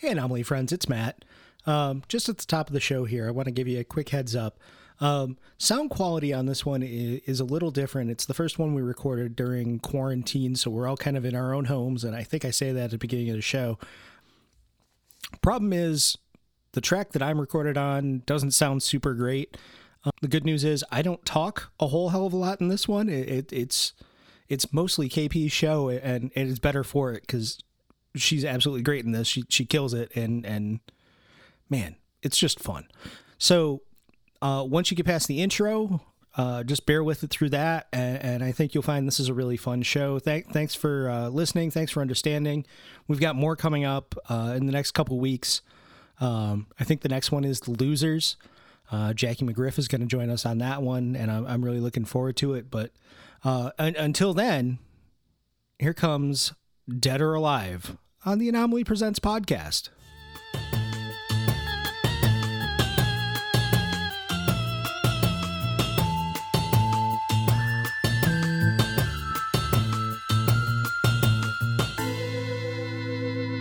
Hey, Anomaly friends, it's Matt. Um, just at the top of the show here, I want to give you a quick heads up. Um, sound quality on this one is, is, a little different. It's the first one we recorded during quarantine, so we're all kind of in our own homes, and I think I say that at the beginning of the show. Problem is, the track that I'm recorded on doesn't sound super great. Um, the good news is I don't talk a whole hell of a lot in this one. It, it, it's it's mostly KP's show, and, and it's better for it because she's absolutely great in this. She she kills it, and and man, it's just fun. So uh, once you get past the intro, uh, just bear with it through that, and, and, I think you'll find this is a really fun show. Th- thanks for uh, listening. Thanks for understanding. We've got more coming up uh, in the next couple weeks. Um, I think the next one is the losers. Uh, Jackie McGriff is going to join us on that one, and I'm, I'm really looking forward to it. But uh, un- until then, here comes Dead or Alive on the Anomaly Presents podcast.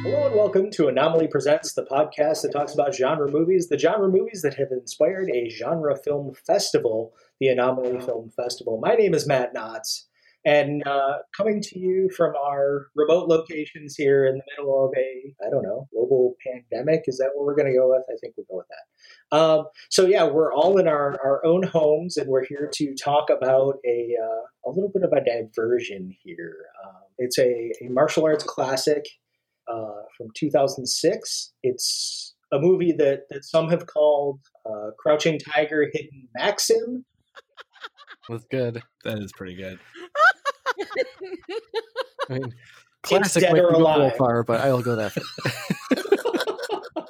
Hello and welcome to Anomaly Presents, the podcast that talks about genre movies, the genre movies that have inspired a genre film festival, the Anomaly Film Festival. My name is Matt Knotts, and uh, coming to you from our remote locations here in the middle of a, I don't know, global pandemic. Is that what we're going to go with? I think we'll go with that. Um, so, yeah, we're all in our, our own homes, and we're here to talk about a, uh, a little bit of a diversion here. Um, it's a, a martial arts classic uh, from 2006. It's a movie that, that some have called uh, Crouching Tiger, Hidden Maxim. That's good. That is pretty good. I mean, classic dead or alive. far, but I'll go that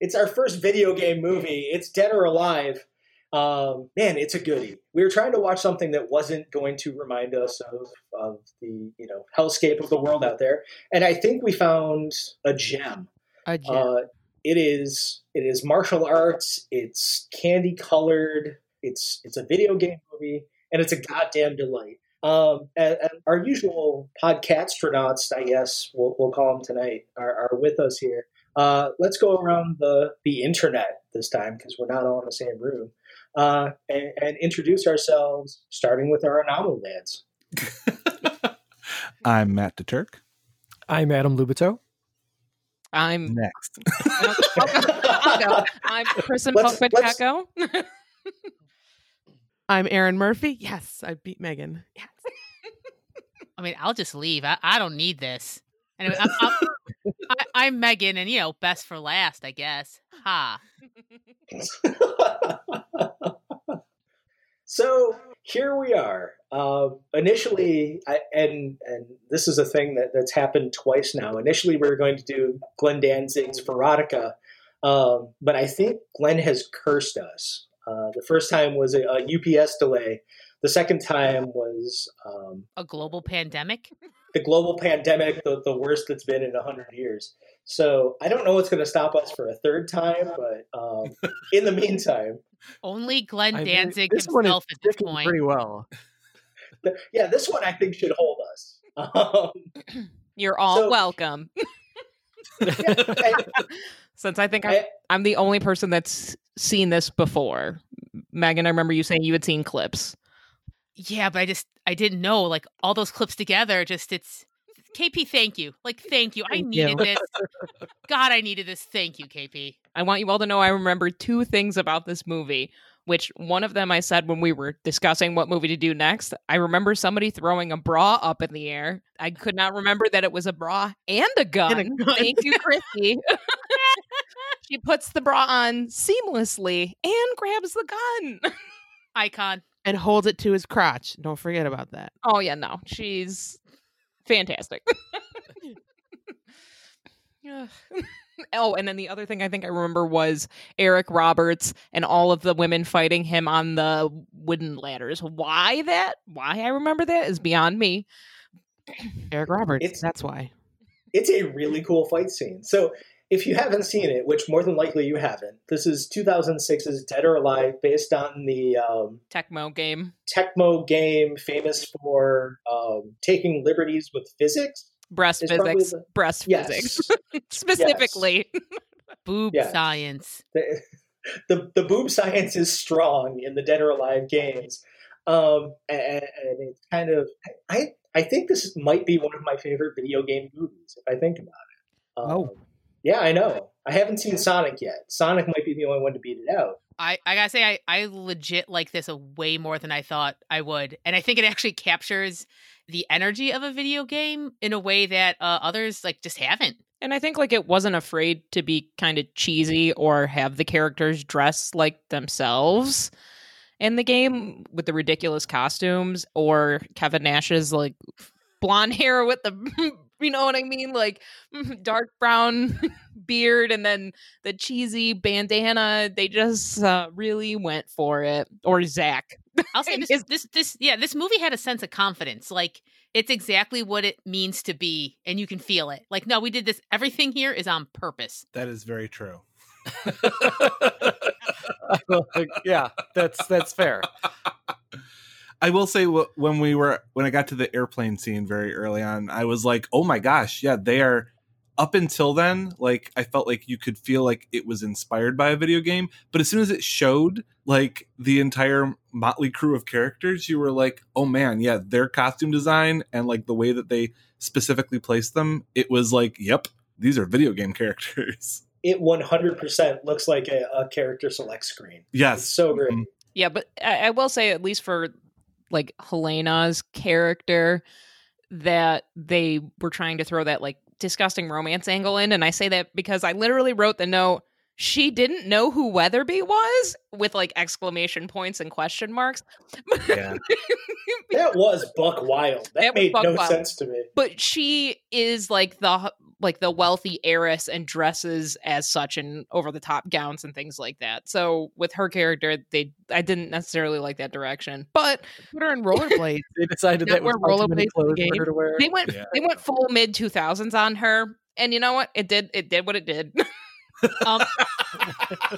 it's our first video game movie. It's Dead or Alive. Um, man, it's a goodie. We were trying to watch something that wasn't going to remind us of, of the you know hellscape of the world out there, and I think we found a gem. A gem. Uh, it is it is martial arts. It's candy colored. It's it's a video game movie, and it's a goddamn delight. Um, and, and our usual podcastronauts, I guess we'll, we'll call them tonight, are, are with us here. Uh, let's go around the the internet this time because we're not all in the same room uh, and, and, introduce ourselves, starting with our anomaly lads. I'm Matt DeTurk. I'm Adam Lubito. I'm next. I'll go. I'll go. I'm Kristen Pokpachako. I'm Aaron Murphy. Yes, I beat Megan. Yes. I mean, I'll just leave. I, I don't need this. Anyway, I'm, I'm, I, am Megan, and you know, best for last, I guess. Ha. so here we are. Uh, initially, I, and and this is a thing that, that's happened twice now. Initially, we were going to do Glenn Danzig's Veronica, um, but I think Glenn has cursed us. Uh, the first time was a, a, UPS delay. The second time was um, a global pandemic. The global pandemic, the, the worst that's been in hundred years. So I don't know what's going to stop us for a third time, but um, in the meantime, only Glenn Danzig I mean, himself at this point. Pretty well. yeah, this one I think should hold us. Um, You're all so, welcome. yeah, I, Since I think I, I'm the only person that's seen this before. Megan, I remember you saying you had seen clips. Yeah, but I just I didn't know like all those clips together. Just it's KP, thank you. Like, thank you. I needed this. God, I needed this. Thank you, KP. I want you all to know I remember two things about this movie, which one of them I said when we were discussing what movie to do next. I remember somebody throwing a bra up in the air. I could not remember that it was a bra and a gun. And a gun. Thank you, Christy. she puts the bra on seamlessly and grabs the gun. Icon. And holds it to his crotch. Don't forget about that. Oh, yeah, no. She's fantastic. oh, and then the other thing I think I remember was Eric Roberts and all of the women fighting him on the wooden ladders. Why that? Why I remember that is beyond me. Eric Roberts. It's, that's why. It's a really cool fight scene. So if you haven't seen it, which more than likely you haven't, this is 2006's Dead or Alive, based on the um, Tecmo game. Tecmo game, famous for um, taking liberties with physics. Breast physics. The, breast yes. physics. Specifically. Yes. Boob yes. science. The, the, the boob science is strong in the Dead or Alive games. Um, and, and it's kind of I I think this might be one of my favorite video game movies if I think about it. Um, oh, yeah, I know. I haven't seen Sonic yet. Sonic might be the only one to beat it out. I, I gotta say I, I legit like this a way more than I thought I would. And I think it actually captures the energy of a video game in a way that uh, others like just haven't. And I think like it wasn't afraid to be kind of cheesy or have the characters dress like themselves in the game with the ridiculous costumes or Kevin Nash's like blonde hair with the you know what I mean? Like dark brown beard and then the cheesy bandana. They just uh, really went for it. Or Zach. I'll say this, this, this, yeah, this movie had a sense of confidence. Like it's exactly what it means to be, and you can feel it. Like, no, we did this. Everything here is on purpose. That is very true. yeah, that's that's fair. I will say when we were when I got to the airplane scene very early on, I was like, "Oh my gosh, yeah, they are." Up until then, like I felt like you could feel like it was inspired by a video game, but as soon as it showed like the entire motley crew of characters, you were like, "Oh man, yeah, their costume design and like the way that they specifically placed them, it was like, yep, these are video game characters." It 100% looks like a, a character select screen. Yes. It's so great. Mm-hmm. Yeah, but I, I will say, at least for like Helena's character that they were trying to throw that like disgusting romance angle in. And I say that because I literally wrote the note, she didn't know who Weatherby was with like exclamation points and question marks. Yeah. that was Buck Wild. That, that made no Wild. sense to me. But she is like the like the wealthy heiress and dresses as such and over the top gowns and things like that. So with her character, they I didn't necessarily like that direction. But put her in rollerblades. they decided that wear rollerblades clothes for her to wear. They went yeah. they went full mid two thousands on her. And you know what? It did it did what it did. um,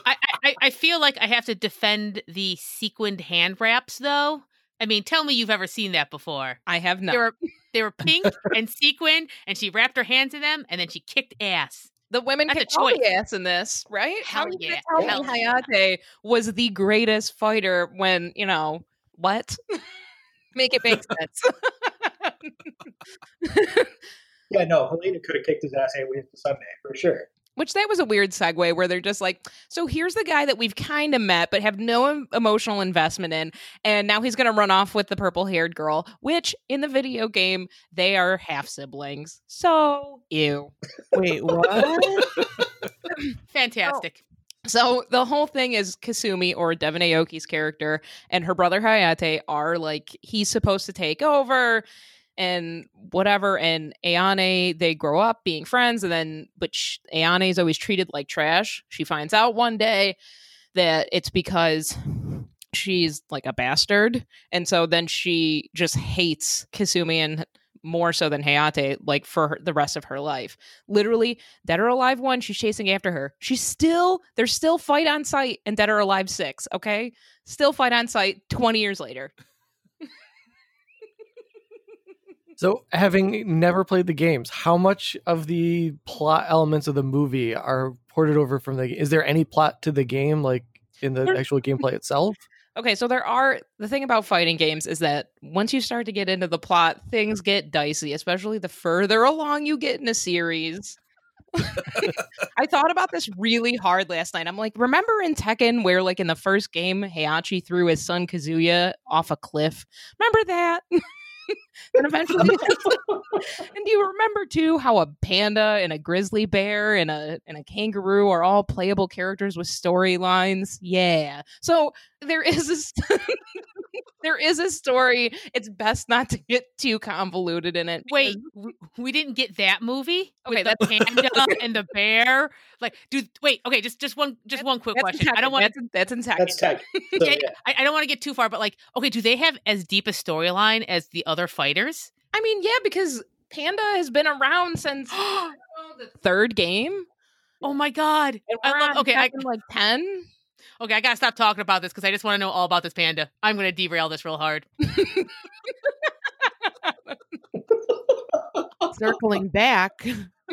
I, I, I feel like I have to defend the sequined hand wraps though I mean, tell me you've ever seen that before. I have not. They were, they were pink and sequined, and she wrapped her hands in them, and then she kicked ass. The women That's kicked all the ass in this, right? Hell yeah. Hell Hayate was the greatest fighter when, you know, what? make it make sense. yeah, no, Helena could have kicked his ass and we hit the Sunday for sure. Which that was a weird segue where they're just like, so here's the guy that we've kind of met but have no emotional investment in, and now he's going to run off with the purple haired girl, which in the video game they are half siblings. So ew. Wait, what? Fantastic. So the whole thing is Kasumi or Devon Aoki's character and her brother Hayate are like he's supposed to take over and whatever. And Ayane, they grow up being friends, and then but Ayane is always treated like trash. She finds out one day that it's because she's like a bastard, and so then she just hates Kasumi and more so than Hayate, like for her, the rest of her life. Literally, Dead or Alive one, she's chasing after her. She's still there's still fight on sight in Dead or Alive six. Okay, still fight on sight twenty years later. So, having never played the games, how much of the plot elements of the movie are ported over from the? Is there any plot to the game, like in the actual gameplay itself? Okay, so there are the thing about fighting games is that once you start to get into the plot, things get dicey, especially the further along you get in a series. I thought about this really hard last night. I'm like, remember in Tekken where like in the first game Heihachi threw his son Kazuya off a cliff? Remember that? and eventually and do you remember too how a panda and a grizzly bear and a and a kangaroo are all playable characters with storylines? Yeah. So there is a st- there is a story it's best not to get too convoluted in it wait we didn't get that movie okay the panda and the bear? Like dude wait okay just just one just one quick question. I don't want to that's in tech that's tech so, yeah, yeah. I, I don't want to get too far but like okay do they have as deep a storyline as the other fighters? I mean yeah because panda has been around since know, the third game. Oh my god. I uh, love, okay i can like 10 Okay, I gotta stop talking about this because I just want to know all about this panda. I'm gonna derail this real hard. circling back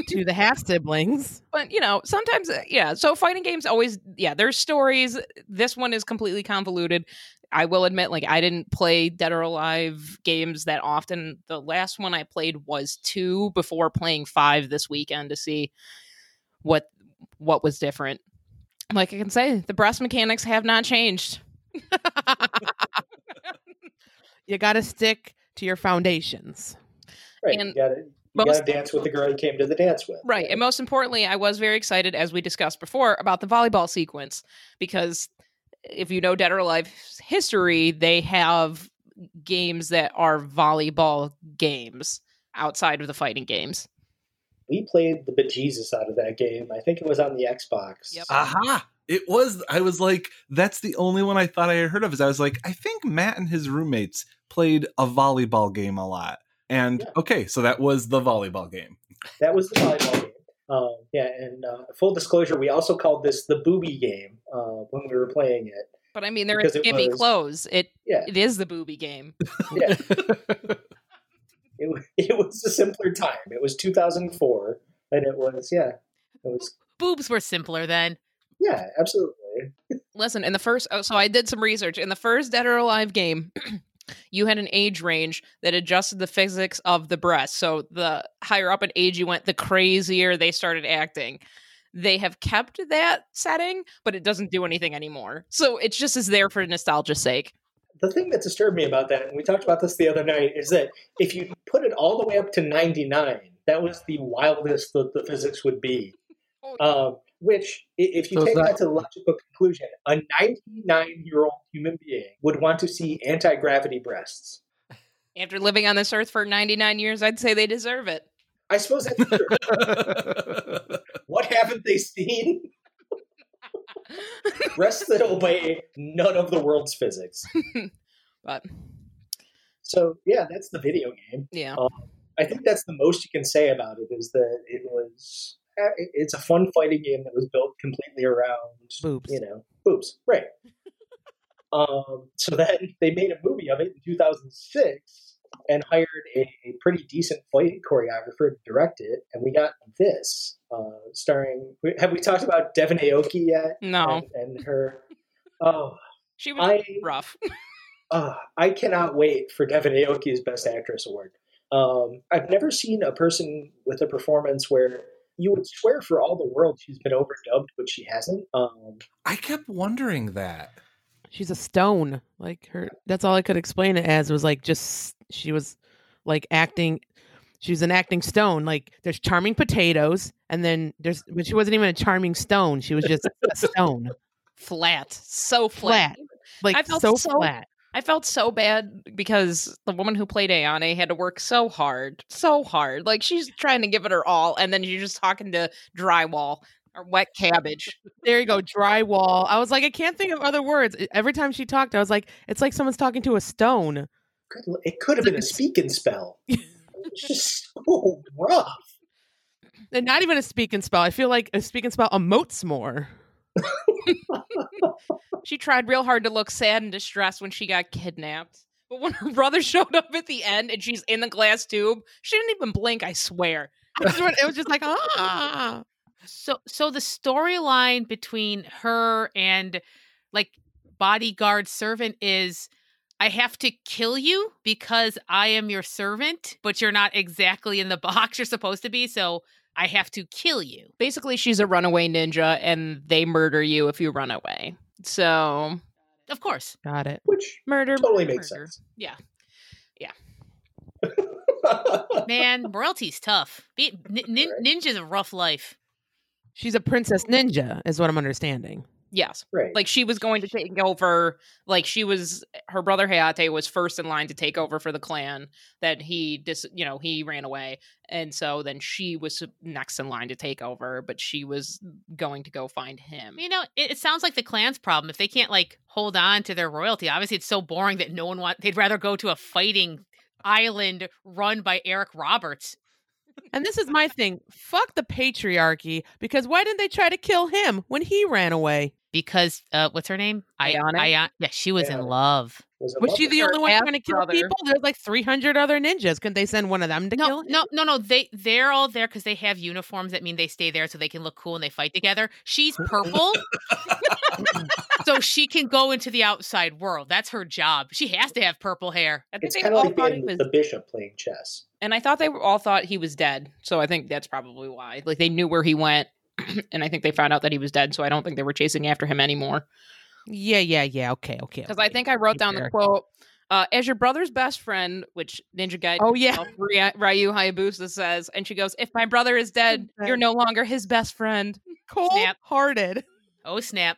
to the half siblings. but you know sometimes uh, yeah so fighting games always yeah there's stories this one is completely convoluted i will admit like i didn't play dead or alive games that often the last one i played was two before playing five this weekend to see what what was different like i can say the breast mechanics have not changed You got to stick to your foundations. Right. And you gotta most- dance with the girl you came to the dance with. Right. And most importantly, I was very excited, as we discussed before, about the volleyball sequence because if you know Dead or Alive history, they have games that are volleyball games outside of the fighting games. We played the bejesus out of that game. I think it was on the Xbox. Yep. Aha! It was. I was like, that's the only one I thought I had heard of. Is I was like, I think Matt and his roommates played a volleyball game a lot. And Yeah. okay, so that was the volleyball game. That was the volleyball game. Um, yeah, and uh, full disclosure, we also called this the booby game uh, when we were playing it. But I mean, they're Because in it skimpy clothes. It Yeah, it is the booby game. yeah. it, it was a simpler time. It was 2004, and it was yeah, it was Boobs were simpler then. yeah, absolutely. Listen, in the first, oh, so I did some research. In the first Dead or Alive game, you had an age range that adjusted the physics of the breast. So the higher up in age you went, the crazier they started acting. They have kept that setting, but it doesn't do anything anymore. So it just is there for nostalgia's sake. The thing that disturbed me about that, and we talked about this the other night, is that if you put it all the way up to 99, that was the wildest that the physics would be. Um, which, if you So take that, that- to the logical conclusion, a 99 year old human being would want to see anti gravity breasts. After living on this earth for 99 years, I'd say they deserve it. I suppose that's true. what haven't they seen? Breasts that obey none of the world's physics. But So, yeah, that's the video game. yeah. I think that's the most you can say about it is that it was it- it's a fun fighting game that was built completely around Boobs. you know boobs right um so then they made a movie of it in 2006 and hired a, a pretty decent fight choreographer to direct it and we got this uh starring have we talked about Devon Aoki yet No, and, and her oh she was I rough. uh, I cannot wait for Devon Aoki's Best Actress award. Um, I've never seen a person with a performance where you would swear for all the world she's been overdubbed, but she hasn't. Um, I kept wondering that. She's a stone. Like her that's all I could explain it as was like just she was like acting she was an acting stone. Like there's charming potatoes and then there's but she wasn't even a charming stone. She was just a stone. Flat. So flat. Flat. Like I felt so, so- flat. I felt so bad because the woman who played Ayane had to work so hard, so hard. Like she's trying to give it her all, and then you're just talking to drywall or wet cabbage. There you go, drywall. I was like, I can't think of other words. Every time she talked, I was like, it's like someone's talking to a stone. it could have been a speak and spell. It's just so rough. And not even a speak and spell. I feel like a speak and spell emotes more. She tried real hard to look sad and distressed when she got kidnapped. But when her brother showed up at the end and she's in the glass tube, she didn't even blink, I swear. It was it was just like, ah. So so the storyline between her and like bodyguard servant is I have to kill you because I am your servant, but you're not exactly in the box you're supposed to be, so I have to kill you. Basically, she's a runaway ninja and they murder you if you run away. So, Of course. Got it. Which murder. totally murder, makes murder. sense. Yeah. Yeah. Man, royalty's tough. Be, nin- nin- ninja's a rough life. She's a princess ninja, is what I'm understanding. Yes. right. Like she was going to take over, like she was, her brother Hayate was first in line to take over for the clan. That he dis, you know, he ran away, and so then she was next in line to take over, but she was going to go find him. You know, it, it sounds like the clan's problem. If they can't like hold on to their royalty, obviously it's so boring that no one want. They'd rather go to a fighting island run by Eric Roberts. And this is my thing. Fuck the patriarchy because why didn't they try to kill him when he ran away? Because uh, what's her name? I, Ayane? I, yeah, she was in love. Was, Was she the only one trying to kill half-brother. people? There's like 300 other ninjas. Couldn't they send one of them to No, kill? him? no, no, no. They they're all there because they have uniforms that mean they stay there so they can look cool and they fight together. She's purple, so she can go into the outside world. That's her job. She has to have purple hair. I think It's they kind of all like thought being he was, the bishop playing chess. and I thought they all thought he was dead. So I think that's probably why. Like they knew where he went, and I think they found out that he was dead. So I don't think they were chasing after him anymore. Yeah, yeah, yeah. Okay, okay. Because I think I wrote Keep down the quote. Uh, as your brother's best friend, which Ninja Gaiden Oh, yeah. himself, Ryu Hayabusa says, and she goes, "If my brother is dead, you're no longer his best friend." Cold-hearted. Oh snap!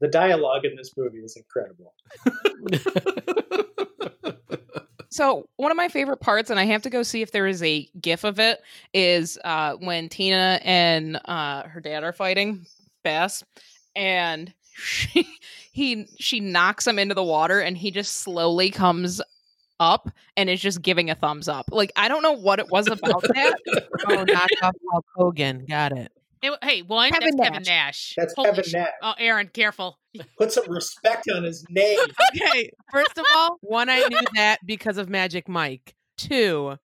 The dialogue in this movie is incredible. So one of my favorite parts, and I have to go see if there is a GIF of it, is uh, when Tina and uh, her dad are fighting Bass, and she he she knocks him into the water, and he just slowly comes up and is just giving a thumbs up. Like I don't know what it was about that. Oh, knock off Hulk Hogan. Got it. It- hey, one Kevin that's Kevin Nash. That's Holy Kevin sh- Nash. Oh, Aaron, careful. Put some respect on his name. Okay, first of all, one, I knew that because of Magic Mike. Two,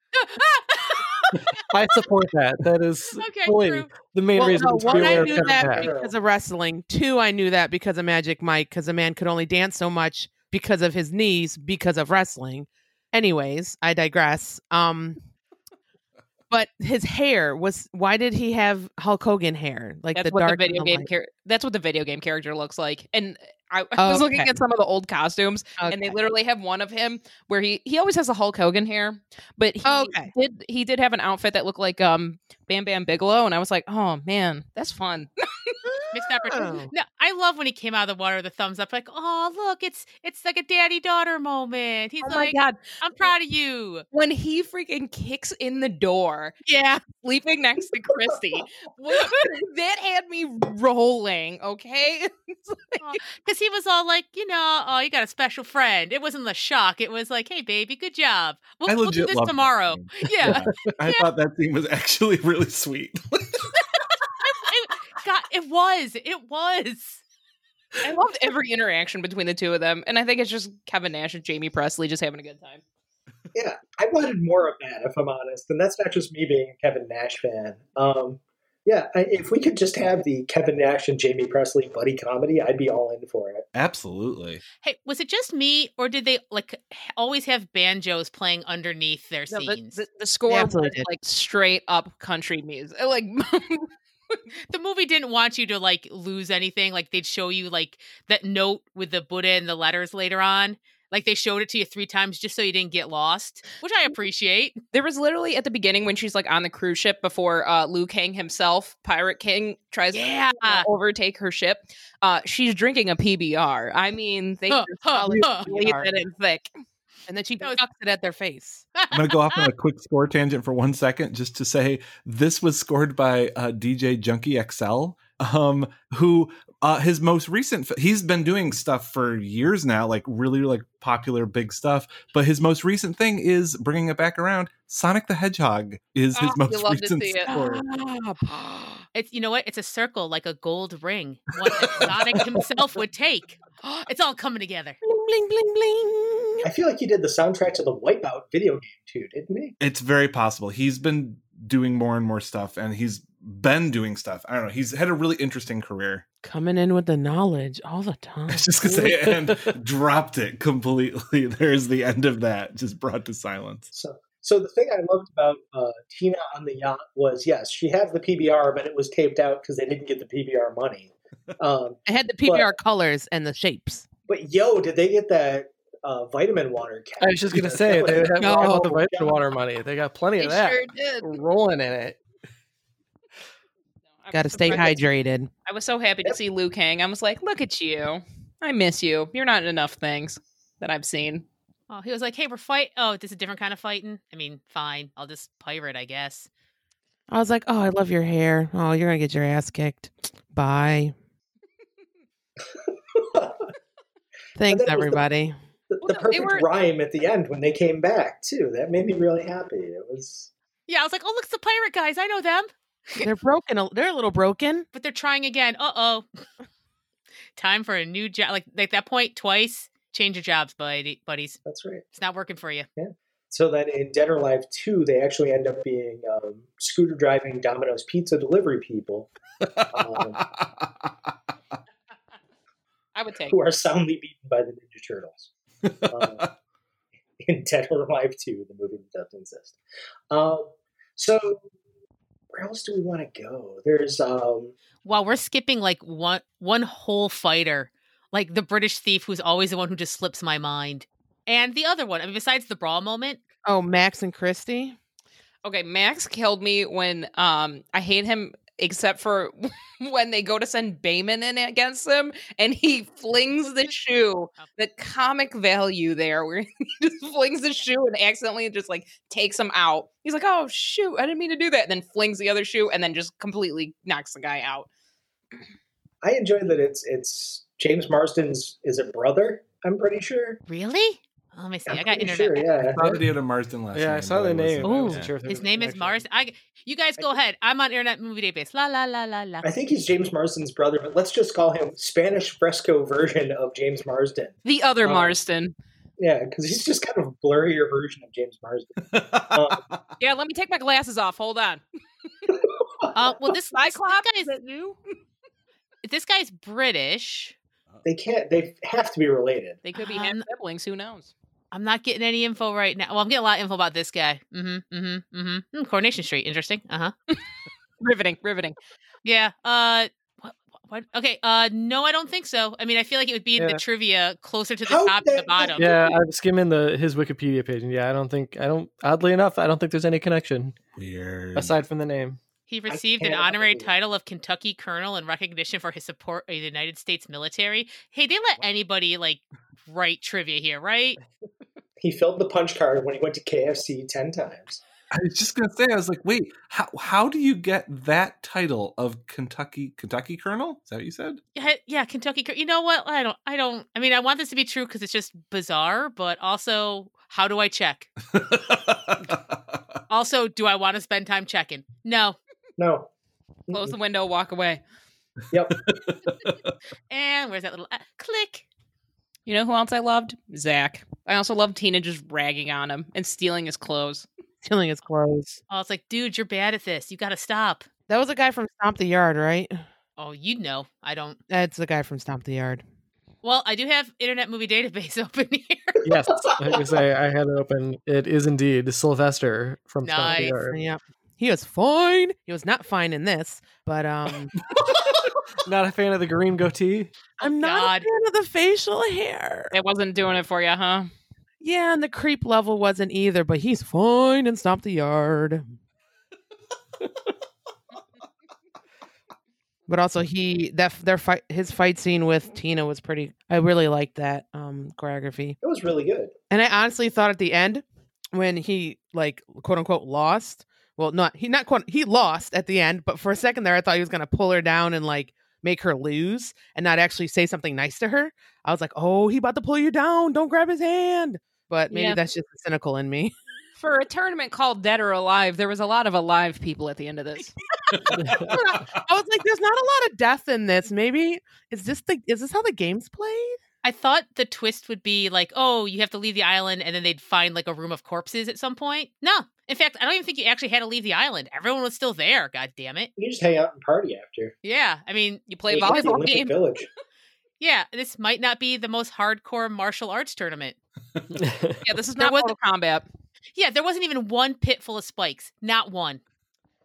I support that. That is Okay, fully true. the main well, reason no, one, I knew that Nash. because of wrestling. Two, I knew that because of Magic Mike, because a man could only dance so much because of his knees because of wrestling. Anyways, I digress. Um, but his hair was. Why did he have Hulk Hogan hair? Like That's the what the dark and video the game char- That's what the video game character looks like. And I, I was looking at some of the old costumes, and they literally have one of him where he he always has a Hulk Hogan hair, but he Okay. did he did have an outfit that looked like um Bam Bam Bigelow, and I was like, oh man, that's fun. Miss Pepper. Oh. No, I love when he came out of the water, the thumbs up, like, oh look, it's it's like a daddy daughter moment. He's oh my like, god, I'm proud of you. when he freaking kicks in the door, Yeah. sleeping next to Christy, that had me rolling. Okay, It's like- Because he was all like, you know, oh, you got a special friend. It wasn't the shock. It was like, hey, baby, good job. We'll, I we'll do legit this love tomorrow. scene. Yeah. I thought that scene was actually really sweet. it, God, it was. It was. I loved every interaction between the two of them, and I think it's just Kevin Nash and Jamie Pressly just having a good time. Yeah, I wanted more of that, if I'm honest. And that's not just me being a Kevin Nash fan. Um, yeah, I, if we could just have the Kevin Nash and Jamie Pressly buddy comedy, I'd be all in for it. Absolutely. Hey, was it just me, or did they like always have banjos playing underneath their No, scenes? the, the score was did. like straight up country music. Like the movie didn't want you to like lose anything. Like they'd show you like that note with the Buddha and the letters later on. Like they showed it to you three times just so you didn't get lost, which I appreciate. there was literally at the beginning when she's like on the cruise ship before uh, Liu Kang himself, Pirate King, tries Yeah. to overtake her ship. Uh, she's drinking a PBR. I mean, they Huh, just huh, huh. laid it in thick. And then she That chucks it at their face. I'm going to go off on a quick score tangent for one second just to say this was scored by uh, DJ Junkie XL, um, who uh, his most recent, he's been doing stuff for years now, like really like popular big stuff. But his most recent thing is bringing it back around. Sonic the Hedgehog is his Oh, you most love to recent see it. It's you know what? It's a circle like a gold ring, one that Sonic himself would take. It's all coming together. bling, bling, bling, bling. I feel like he did the soundtrack to the Wipeout video game too, didn't he? It's very possible. He's been doing more and more stuff, and he's been doing stuff. I don't know. He's had a really interesting career. Coming in with the knowledge all the time. I was just gonna say, and dropped it completely. There's the end of that, just brought to silence. So, so the thing I loved about uh, Tina on the yacht was yes, she had the PBR, but it was taped out because they didn't get the PBR money. Um, I had the PBR colors and the shapes. but yo, did they get that uh, vitamin water? I was just gonna say they have No. all the vitamin water money. They got plenty They of that sure did. rolling in it. I'm Got to stay hydrated. I was so happy to see Liu Kang. I was like, look at you. I miss you. You're not in enough things that I've seen. Oh, he was like, "Hey, we're fight. Oh, this is a different kind of fighting. I mean, fine. I'll just pirate, I guess." I was like, oh, I love your hair. Oh, you're going to get your ass kicked. Bye. Thanks, that the- everybody. the, the perfect were- rhyme at the end when they came back too. That made me really happy. It was Yeah, I was like, "Oh, look, it's the pirate guys. I know them." They're broken. They're a little broken. But they're trying again. Uh oh. time for a new job. Like like that point twice. Change your jobs, buddy, buddies. That's right. It's not working for you. Yeah. So then in Dead or Alive 2, they actually end up being um, scooter driving Domino's pizza delivery people Um, I would take. who are soundly beaten by the Ninja Turtles. Uh, in Dead or Alive 2, the movie that doesn't exist. Um, so where else do we want to go? There's um, While we're skipping like one one whole fighter, like the British thief who's always the one who just slips my mind. And the other one, I mean, besides the brawl moment, Oh, Max and Christy. Okay, Max killed me when um I hate him except for when they go to send Bayman in against him and he flings the shoe. The comic value there where he just flings the shoe and accidentally just like takes him out. He's like, "Oh shoot, I didn't mean to do that." And then flings the other shoe and then just completely knocks the guy out. I enjoy that it's it's James Marsden's is it brother? I'm pretty sure. really? Oh, let me see. I'm I got internet. Sure, yeah. I thought he had a Marsden last yeah, I saw the name. wasn't- I wasn't Ooh, sure His name is actually- Mars. I, you guys go ahead. I'm on Internet Movie Database. La la la la la. I think he's James Marsden's brother, but let's just call him Spanish fresco version of James Marsden. The other Oh. Marston. Yeah, because he's just kind of a blurrier version of James Marsden. Yeah, let me take my glasses off. Hold on. Uh, well, this, this, Cyclops, this is guy's it you? this guy's British. They can't. They have to be related. They could be half Um, siblings. Who knows? I'm not getting any info right now. Well, I'm getting a lot of info about this guy. Mm-hmm. Mm-hmm. Mm-hmm. Mm, Coronation Street. Interesting. Uh huh. Riveting, riveting. Yeah. Uh. What, what? Okay. Uh. No, I don't think so. I mean, I feel like it would be in Yeah. the trivia closer to the How top than the the- bottom. Yeah, I'm skimming the his Wikipedia page, and yeah, I don't think I don't. Oddly enough, I don't think there's any connection Weird. aside from the name. He received an honorary believe title of Kentucky Colonel in recognition for his support of the United States military. Hey, they let anybody like write trivia here, right? He filled the punch card when he went to KFC ten times. I was just gonna say, I was like, wait, how how do you get that title of Kentucky Kentucky Colonel? Is that what you said? Yeah, yeah, Kentucky. Col- You know what? I don't. I don't. I mean, I want this to be true because it's just bizarre, but also, how do I check? Also, do I want to spend time checking? No. No. Close the window, walk away. Yep. And where's that little uh, click? You know who else I loved? Zach. I also loved Tina just ragging on him and stealing his clothes. Stealing his clothes. Oh, it's like, dude, you're bad at this. You got to stop. That was a guy from Stomp the Yard, right? Oh, you know, I don't. That's the guy from Stomp the Yard. Well, I do have Internet Movie Database open here. Yes, I was say I had it open. It is indeed Sylvester from Stomp the Nice. Yard. Yep. He was fine. He was not fine in this, but um Not a fan of the green goatee. I'm not God. a fan of the facial hair. It wasn't doing it for you, huh? Yeah, and the creep level wasn't either, but he's fine and Stomp the Yard. but also he that their fight his fight scene with Tina was pretty I really liked that um choreography. It was really good. And I honestly thought at the end when he like quote unquote lost, well not he not quote he lost at the end, but for a second there I thought he was gonna pull her down and like make her lose and not actually say something nice to her. I was like, Oh, he about to pull you down. Don't grab his hand. But maybe Yeah. that's just cynical in me. For a tournament called Dead or Alive, there was a lot of alive people at the end of this. I was like, there's not a lot of death in this. Maybe is this the is this how the game's played? I thought the twist would be like, oh, you have to leave the island, and then they'd find like a room of corpses at some point. No, in fact, I don't even think you actually had to leave the island. Everyone was still there. God damn it! You just hang out and party after. Yeah, I mean, You play a It's the volleyball game. Village. yeah, this might not be the most hardcore martial arts tournament. Yeah, this is There not was- Mortal Kombat. Yeah, there wasn't even one pit full of spikes. Not one.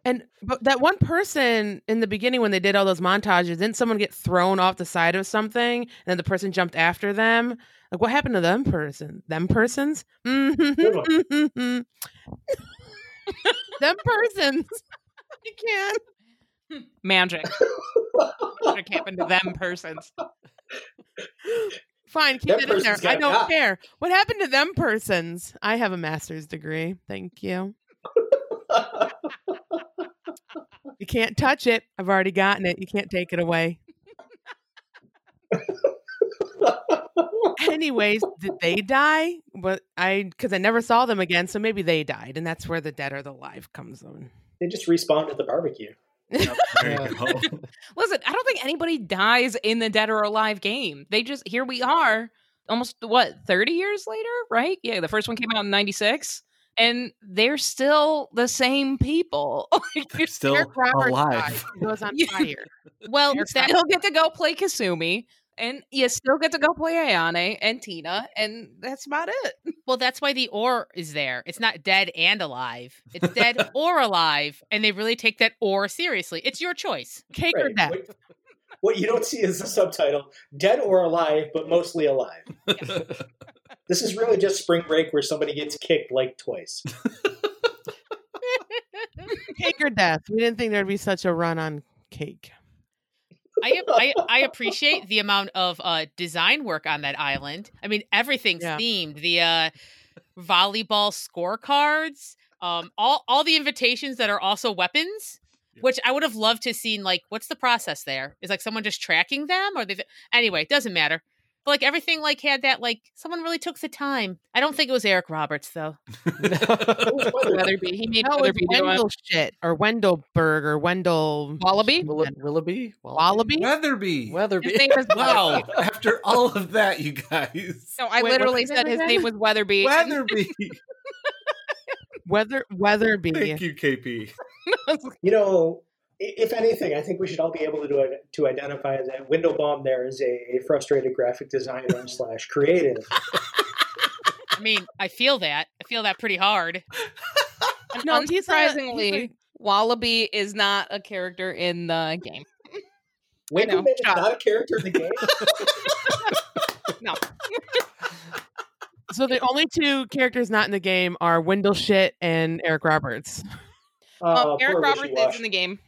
And but that one person in the beginning when they did all those montages, didn't someone get thrown off the side of something and then the person jumped after them? Like what happened to them person? Them persons? them persons. I can't. Magic. Magic happened to them persons. Fine, keep Them it in there. I don't got. care. What happened to them persons? I have a master's degree. Thank you. You can't touch it. I've already gotten it. You can't take it away. Anyways, did they die? But I because I never saw them again, so maybe they died, and that's where the dead or the alive comes in. they just respawned at the barbecue. Yep, there Yeah. you go. Listen, I don't think anybody dies in the Dead or Alive game. They just here we are, almost what thirty years later, right? Yeah, the first one came out in '96, and they're still the same people. They're still Eric Roberts alive. goes on fire. Well, you that, still get to go play Kasumi, and you still get to go play Ayane and Tina, and that's about it. well, that's why the or is there. It's not dead and alive. It's dead or alive, and they really take that or seriously. It's your choice. Cake or Right. death. What, what you don't see is the subtitle: "Dead or Alive, but mostly alive." This is really just Spring Break, where somebody gets kicked like twice. Cake or death. We didn't think there'd be such a run on cake. I, I I appreciate the amount of uh, design work on that island. I mean, everything's Yeah. themed. The uh, volleyball scorecards, um, all all the invitations that are also weapons. Yeah. Which I would have loved to seen. Like, what's the process there? Is like someone just tracking them, or they? Anyway, it doesn't matter. But like everything, like had that. Like someone really took the time. I don't think it was Eric Roberts though. Weatherby, he made No, it's Weatherby do it. Wendell shit or Wendellberg or Wendell Wallaby. Will- Willoughby? Wallaby. Weatherby. Weatherby. His name is Wow. After all of that, you guys. No, I Wait, literally what's said his name was Weatherby. Weatherby. Weather Weatherby. Thank you, KP. You know, if anything, I think we should all be able to do, to identify that Windowbaum there is a, a frustrated graphic designer slash creative. I mean, I feel that. I feel that pretty hard. And No, he's a- unsurprisingly, Wallaby is not a character in the game. I know. Windowman is not a character in the game. No, So the only two characters not in the game are Wendell shit and Eric Roberts. Um, Eric Roberts is in the game.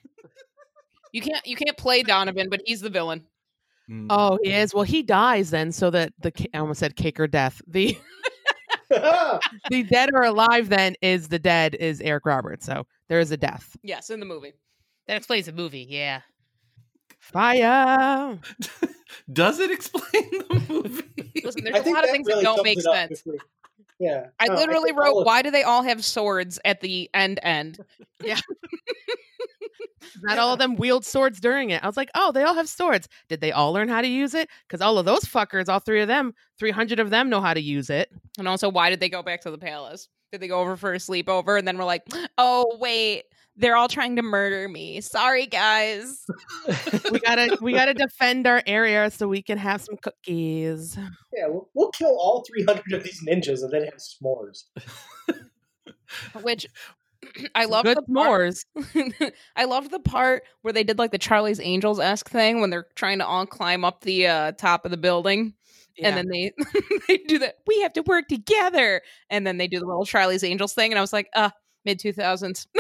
You can't you can't play Donovan, but he's the villain. Mm. Oh, he is. Well, he dies then, so that the I almost said cake or death. The the dead or alive then is the dead is Eric Roberts. So there is a death. Yes, in the movie. That explains the movie. Yeah. Fire. Does it explain the movie? Listen, there's a lot of things really that don't make sense. if we- yeah, I No, literally all wrote, "Why do they all have swords at the end end?" Yeah. Not all of them wield swords during it. I was like, oh, they all have swords. Did they all learn how to use it? Because all of those fuckers, all three of them, 300 of them know how to use it. And also, why did they go back to the palace? Did they go over for a sleepover and then we're like, "Oh wait, they're all trying to murder me. Sorry, guys." We gotta we gotta defend our area so we can have some cookies. Yeah, we'll, we'll kill all 300 of these ninjas and then have s'mores. Which I love Good the part- s'mores. I loved the part where they did like the Charlie's Angels esque thing when they're trying to all climb up the uh, top of the building, Yeah. and then they they do that. We have to work together, and then they do the little Charlie's Angels thing, and I was like, uh, mid two thousands.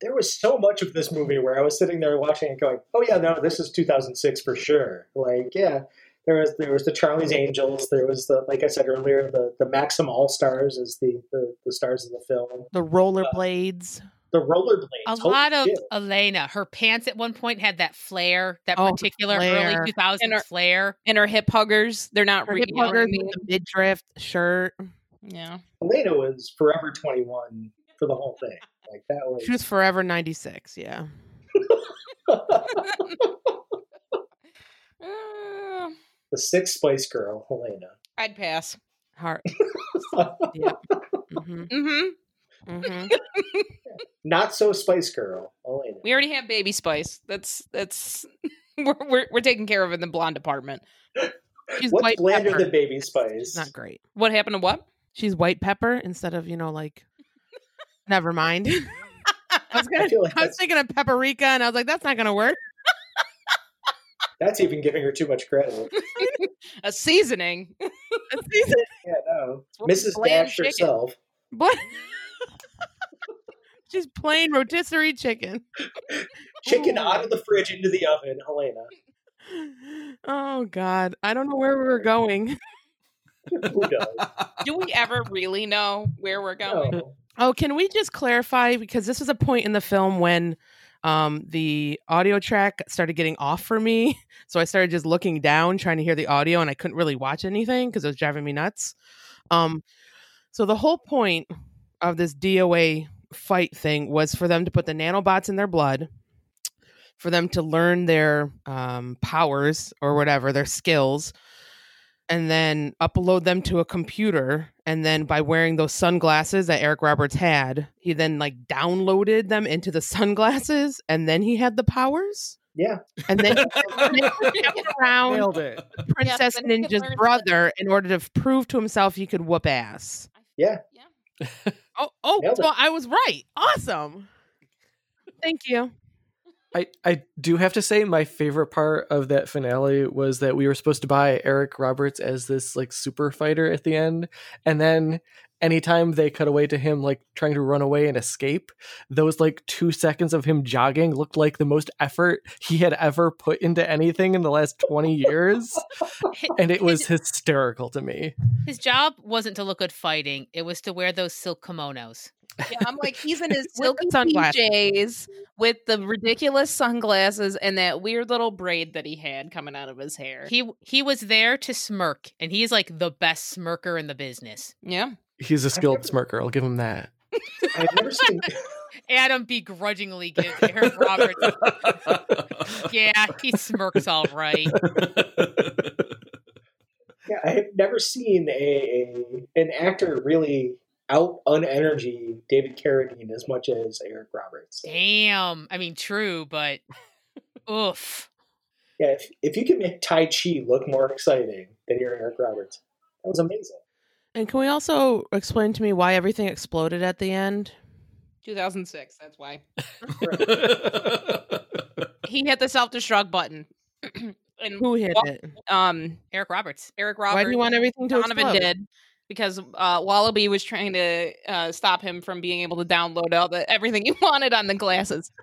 There was so much of this movie where I was sitting there watching and going, "Oh yeah, no, this is 2006 for sure." Like, yeah, there was there was the Charlie's Angels, there was the like I said earlier, the the Maxim All Stars as the, the the stars of the film, the rollerblades. Uh, the rollerblades. A holy lot of shit. Elena. Her pants at one point had that flare, that Oh, particular flare. early 2000s And her- flare. and her hip huggers, they're not Her re- hip you know I huggers mean? with the midriff shirt. Yeah, Elena was forever 21 for the whole thing. Like that was. She was forever 96. Yeah. The sixth Spice Girl, Helena. I'd pass. Heart. yeah. Mm-hmm. hmm hmm Not so Spice Girl, Elena. We already have Baby Spice. That's that's we're we're, we're taking care of in the blonde department. She's What's white blander pepper. than Baby Spice? Not great. What happened to what? She's white pepper instead of, you know, like never mind. I was gonna feel like I was thinking of paprika and I was like, that's not gonna work. that's even giving her too much credit. A seasoning. Yeah, no. Mrs. bland Dash chicken. herself. But she's plain rotisserie chicken. Chicken Ooh. out of the fridge into the oven, Helena. Oh God. I don't know where we were going. Who does? Do we ever really know where we're going? No. Oh, can we just clarify because this was a point in the film when um, the audio track started getting off for me. So I started just looking down, trying to hear the audio, and I couldn't really watch anything because it was driving me nuts. Um, so the whole point of this DOA fight thing was for them to put the nanobots in their blood, for them to learn their um, powers or whatever, their skills, and then upload them to a computer. And then by wearing those sunglasses that Eric Roberts had, he then like downloaded them into the sunglasses, and then he had the powers. Yeah. And then he kept around Nailed it. Princess then he could Ninja's brother in order to prove to himself he could whoop ass. Yeah. Oh, oh, Nailed it. so I was right. Awesome. Thank you. I, I do have to say my favorite part of that finale was that we were supposed to buy Eric Roberts as this like super fighter at the end and then anytime they cut away to him like trying to run away and escape those like 2 seconds of him jogging looked like the most effort he had ever put into anything in the last 20 years and it was hysterical to me. His job wasn't to look good fighting; it was to wear those silk kimonos. Yeah, I'm like he's in his With silky. PJs with the ridiculous sunglasses and that weird little braid that he had coming out of his hair. He he was there to smirk, and he's like the best smirker in the business. yeah. He's a skilled smirker, I'll give him that. I've never seen. Adam begrudgingly gives Eric Roberts. yeah, he smirks all right. Yeah, I have never seen a, a an actor really out unenergy David Carradine as much as Eric Roberts. Damn. I mean, true, but oof. Yeah, if, if you can make Tai Chi look more exciting than your Eric Roberts, that was amazing. And can we also explain to me why everything exploded at the end? 2006. That's why he hit the self destruct button. and Who hit Well, it? um, Eric Roberts. Eric Roberts. Why do Roberts you want everything to Donovan explode? did because uh, Wallaby was trying to uh, stop him from being able to download all the everything he wanted on the glasses.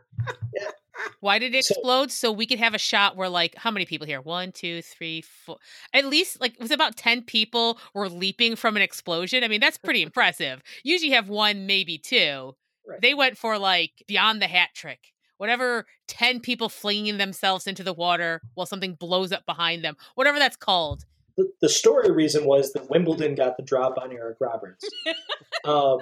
Why did it So- explode? So we could have a shot where, like, how many people here? One, two, three, four. At least, like, it was about 10 people were leaping from an explosion. I mean, that's pretty impressive. Usually you have one, maybe two. Right. They went for, like, beyond the hat trick. Whatever, 10 people flinging themselves into the water while something blows up behind them. Whatever that's called. The, the story reason was that Wimbledon got the drop on Eric Roberts. um,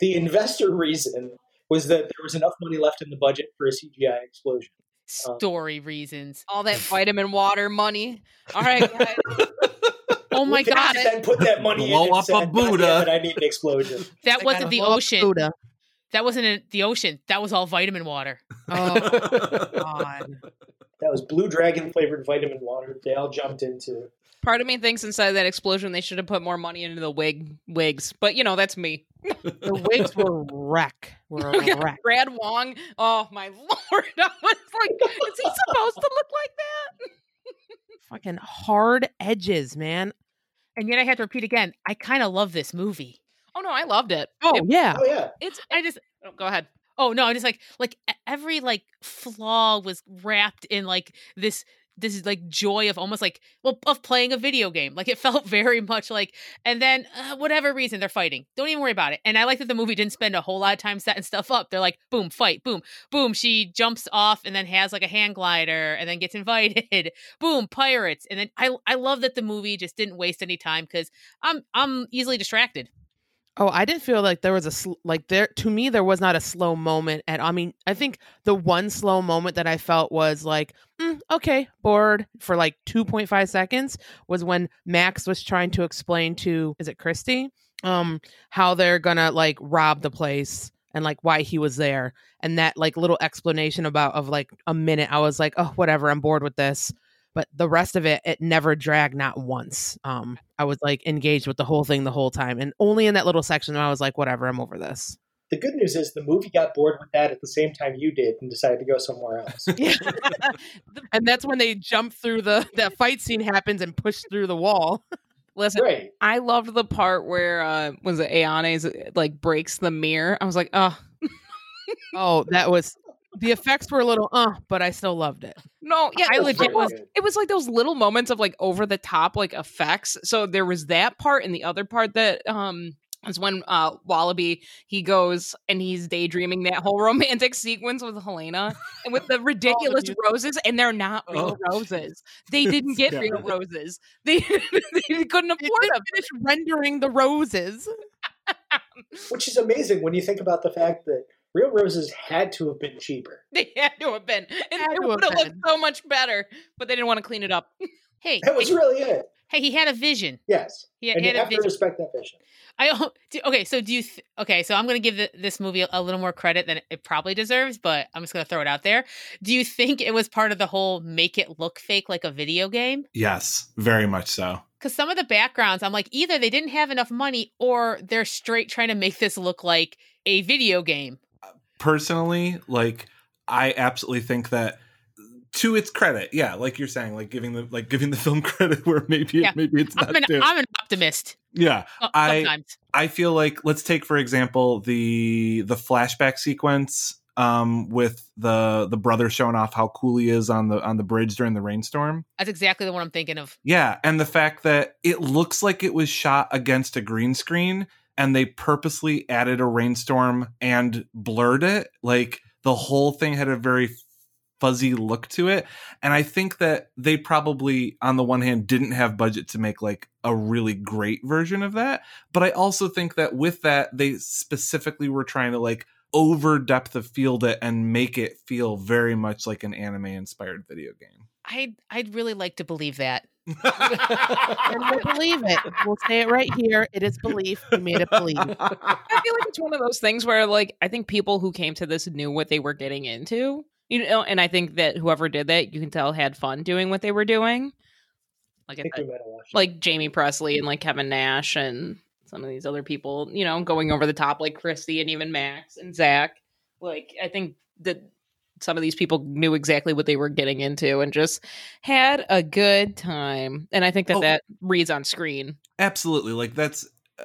the investor reason was that there was enough money left in the budget for a CGI explosion. Uh, Story reasons. All that vitamin water money. All right, guys. Oh my Lieutenant God. Then put that money Blow in and up a said, "God damn Buddha." it, I need an explosion. That I wasn't the ocean. Buddha. That wasn't in the ocean. That was all vitamin water. Oh God. That was Blue Dragon flavored vitamin water. They all jumped into. Part of me thinks inside of that explosion they should have put more money into the wig wigs, but you know that's me. The wigs were wreck. Were a wreck. Brad Wong. Oh my lord! I was like, is he supposed to look like that? Fucking hard edges, man. And yet I have to repeat again, I kind of love this movie. Oh no, I loved it. Oh It- yeah. Oh yeah, It's I just oh, go ahead. oh no, I just like like every like flaw was wrapped in like this this is like joy of almost like well of playing a video game. Like it felt very much like and then uh, whatever reason they're fighting. Don't even worry about it. And I like that the movie didn't spend a whole lot of time setting stuff up. They're like boom, fight, boom, boom, she jumps off and then has like a hand glider and then gets invited. boom, pirates. And then I I love that the movie just didn't waste any time cuz I'm I'm easily distracted. Oh, I didn't feel like there was a sl- like there to me there was not a slow moment at I mean, I think the one slow moment that I felt was like, mm, okay, bored for like 2.5 seconds was when Max was trying to explain to is it Christy um how they're going to like rob the place and like why he was there and that like little explanation about of like a minute I was like, "Oh, whatever, I'm bored with this." But the rest of it, it never dragged not once. Um, I was like engaged with the whole thing the whole time, and only in that little section I was like, "Whatever, I'm over this." the good news is the movie got bored with that at the same time you did and decided to go somewhere else. and that's when they jump through the that fight scene happens and push through the wall. Listen, right. I loved the part where uh was it Ayane's like breaks the mirror. I was like, oh Oh, that was the effects were a little uh, but I still loved it. no, yeah, I it legit was. was- It was like those little moments of like over the top like effects. So there was that part, and the other part that um is when uh Wallaby he goes and he's daydreaming that whole romantic sequence with Helena and with the ridiculous music. roses, and they're not real Oh. roses. They didn't get real Yeah. roses. They they couldn't afford didn't them. finish rendering the roses. which is amazing when you think about the fact that real roses had to have been cheaper. They had to have been. And Had it to have would have looked so much better, but they didn't want to clean it up. Hey, That was hey, really it. hey, he had a vision. Yes, He had, and he you had a have to vision. respect that vision. I do- okay. So do you? Th- okay, so I'm going to give the, this movie a, a little more credit than it probably deserves, but I'm just going to throw it out there. Do you think it was part of the whole make it look fake like a video game? Yes, very much so. Because some of the backgrounds, I'm like, either they didn't have enough money, or they're straight trying to make this look like a video game. Personally, like I absolutely think that to its credit, yeah, like you're saying, like giving the like giving the film credit where maybe Yeah. maybe it's not I'm an, due. I'm an optimist. yeah, I- Sometimes. I feel like let's take for example the the flashback sequence um with the the brother showing off how cool he is on the on the bridge during the rainstorm. That's exactly the one I'm thinking of. Yeah, and the fact that it looks like it was shot against a green screen and they purposely added a rainstorm and blurred it, like the whole thing had a very fuzzy look to it. And I think that they probably on the one hand didn't have budget to make like a really great version of that, but I also think that with that they specifically were trying to like over depth of field it and make it feel very much like an anime inspired video game. I'd I'd really like to believe that. And we'll believe it. We'll say it right here. It is belief. We made it believe. I feel like it's one of those things where, like, I think people who came to this knew what they were getting into. You know, and I think that whoever did that, you can tell, had fun doing what they were doing. Like, I I think we said, might have watched. it. like Jamie Pressly and like Kevin Nash and some of these other people, you know, going over the top, like Christy and even Max and Zach. Like, I think that some of these people knew exactly what they were getting into and just had a good time. And I think that Oh. that reads on screen. Absolutely. Like that's uh,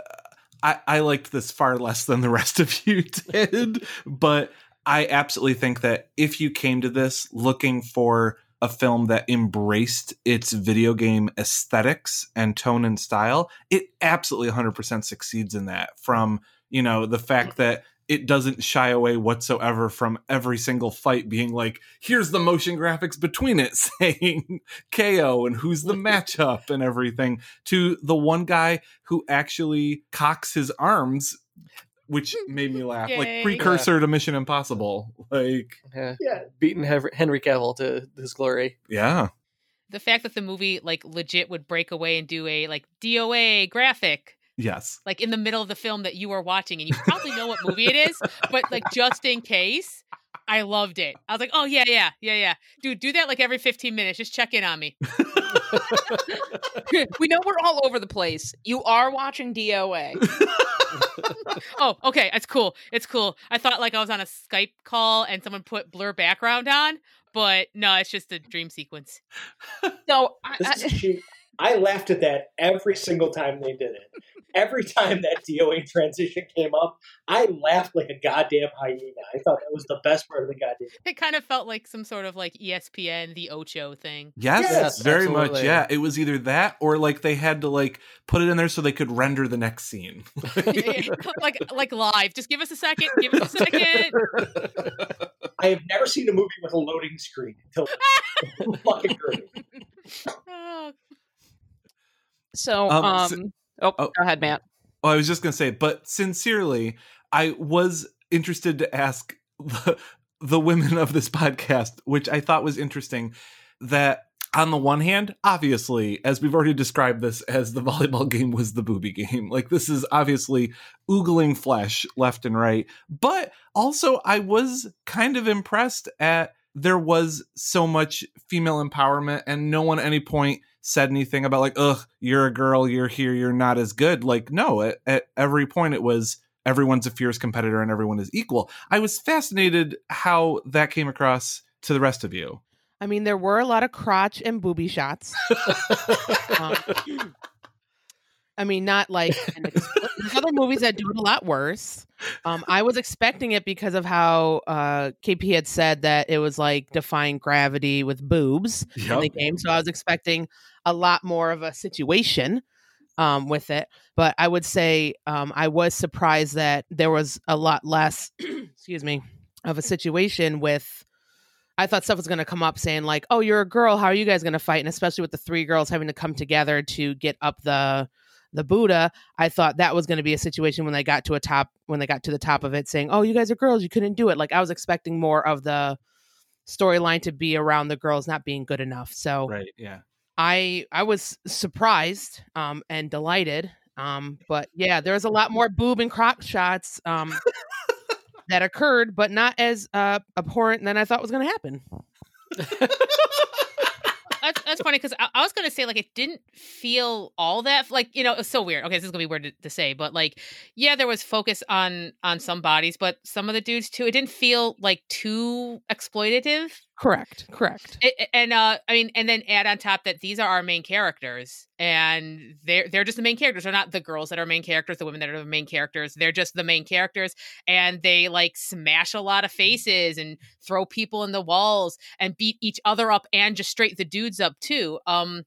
I I liked this far less than the rest of you did, but I absolutely think that if you came to this looking for a film that embraced its video game aesthetics and tone and style, it absolutely 100% succeeds in that from, you know, the fact that it doesn't shy away whatsoever from every single fight being like, here's the motion graphics between it saying KO and who's the matchup and everything, to the one guy who actually cocks his arms, which made me laugh. Yay. Like precursor to Mission Impossible. Like, Yeah, Yeah, beating Henry Cavill to his glory. yeah. The fact that the movie like legit would break away and do a like DOA graphic Yes. like in the middle of the film that you are watching and you probably know what movie it is, but like just in case, I loved it. I was like, "Oh yeah, yeah, yeah, yeah." Dude, do that like every 15 minutes. Just check in on me. we know we're all over the place. You are watching DOA. Oh, okay, it's cool. It's cool. I thought like I was on a Skype call and someone put blur background on, but no, it's just a dream sequence. So I, I. I laughed at that every single time they did it. Every time that DOA transition came up, I laughed like a goddamn hyena. I thought that was the best part of the goddamn. It kind of felt like some sort of like ESPN, the Ocho thing. Yes, Yes, very much. Yeah, it was either that or like they had to like put it in there so they could render the next scene. like like live. Just give us a second. Give us a second. I have never seen a movie with a loading screen until fucking great. Oh, so Um, um, so- oh, oh. go ahead, Matt. Well, I was just gonna say, but sincerely, I was interested to ask the, the women of this podcast, which I thought was interesting, that on the one hand, obviously, as we've already described this as the volleyball game was the booby game, like this is obviously oogling flesh left and right. But also, I was kind of impressed at there was so much female empowerment, and no one at any point said anything about like, ugh, you're a girl, you're here, you're not as good. Like, no, at, at every point it was everyone's a fierce competitor and everyone is equal. I was fascinated how that came across to the rest of you. I mean, there were a lot of crotch and booby shots. Um, I mean, not like there's other movies that do it a lot worse. Um, I was expecting it because of how uh, KP had said that it was like defying gravity with boobs in the game. So I was expecting a lot more of a situation um, with it. But I would say um, I was surprised that there was a lot less, excuse me, of a situation with. I thought stuff was going to come up saying like, "Oh, you're a girl. How are you guys going to fight?" And especially with the three girls having to come together to get up the the Buddha, I thought that was going to be a situation when they got to a top when they got to the top of it saying, "Oh, you guys are girls, you couldn't do it." Like I was expecting more of the storyline to be around the girls not being good enough. So Right. Yeah. I I was surprised um and delighted. Um but yeah, there was a lot more boob and croc shots um that occurred, but not as uh abhorrent than I thought was going to happen. that's, that's funny because I, I was gonna say like it didn't feel all that like you know it was so weird. Okay, this is gonna be weird to, to say, but like yeah, there was focus on on some bodies, but some of the dudes too. It didn't feel like too exploitative. Correct. Correct. It, and uh, I mean, and then add on top that these are our main characters, and they're they're just the main characters. They're not the girls that are main characters, the women that are the main characters. They're just the main characters, and they like smash a lot of faces and throw people in the walls and beat each other up and just straight the dudes up too. Um,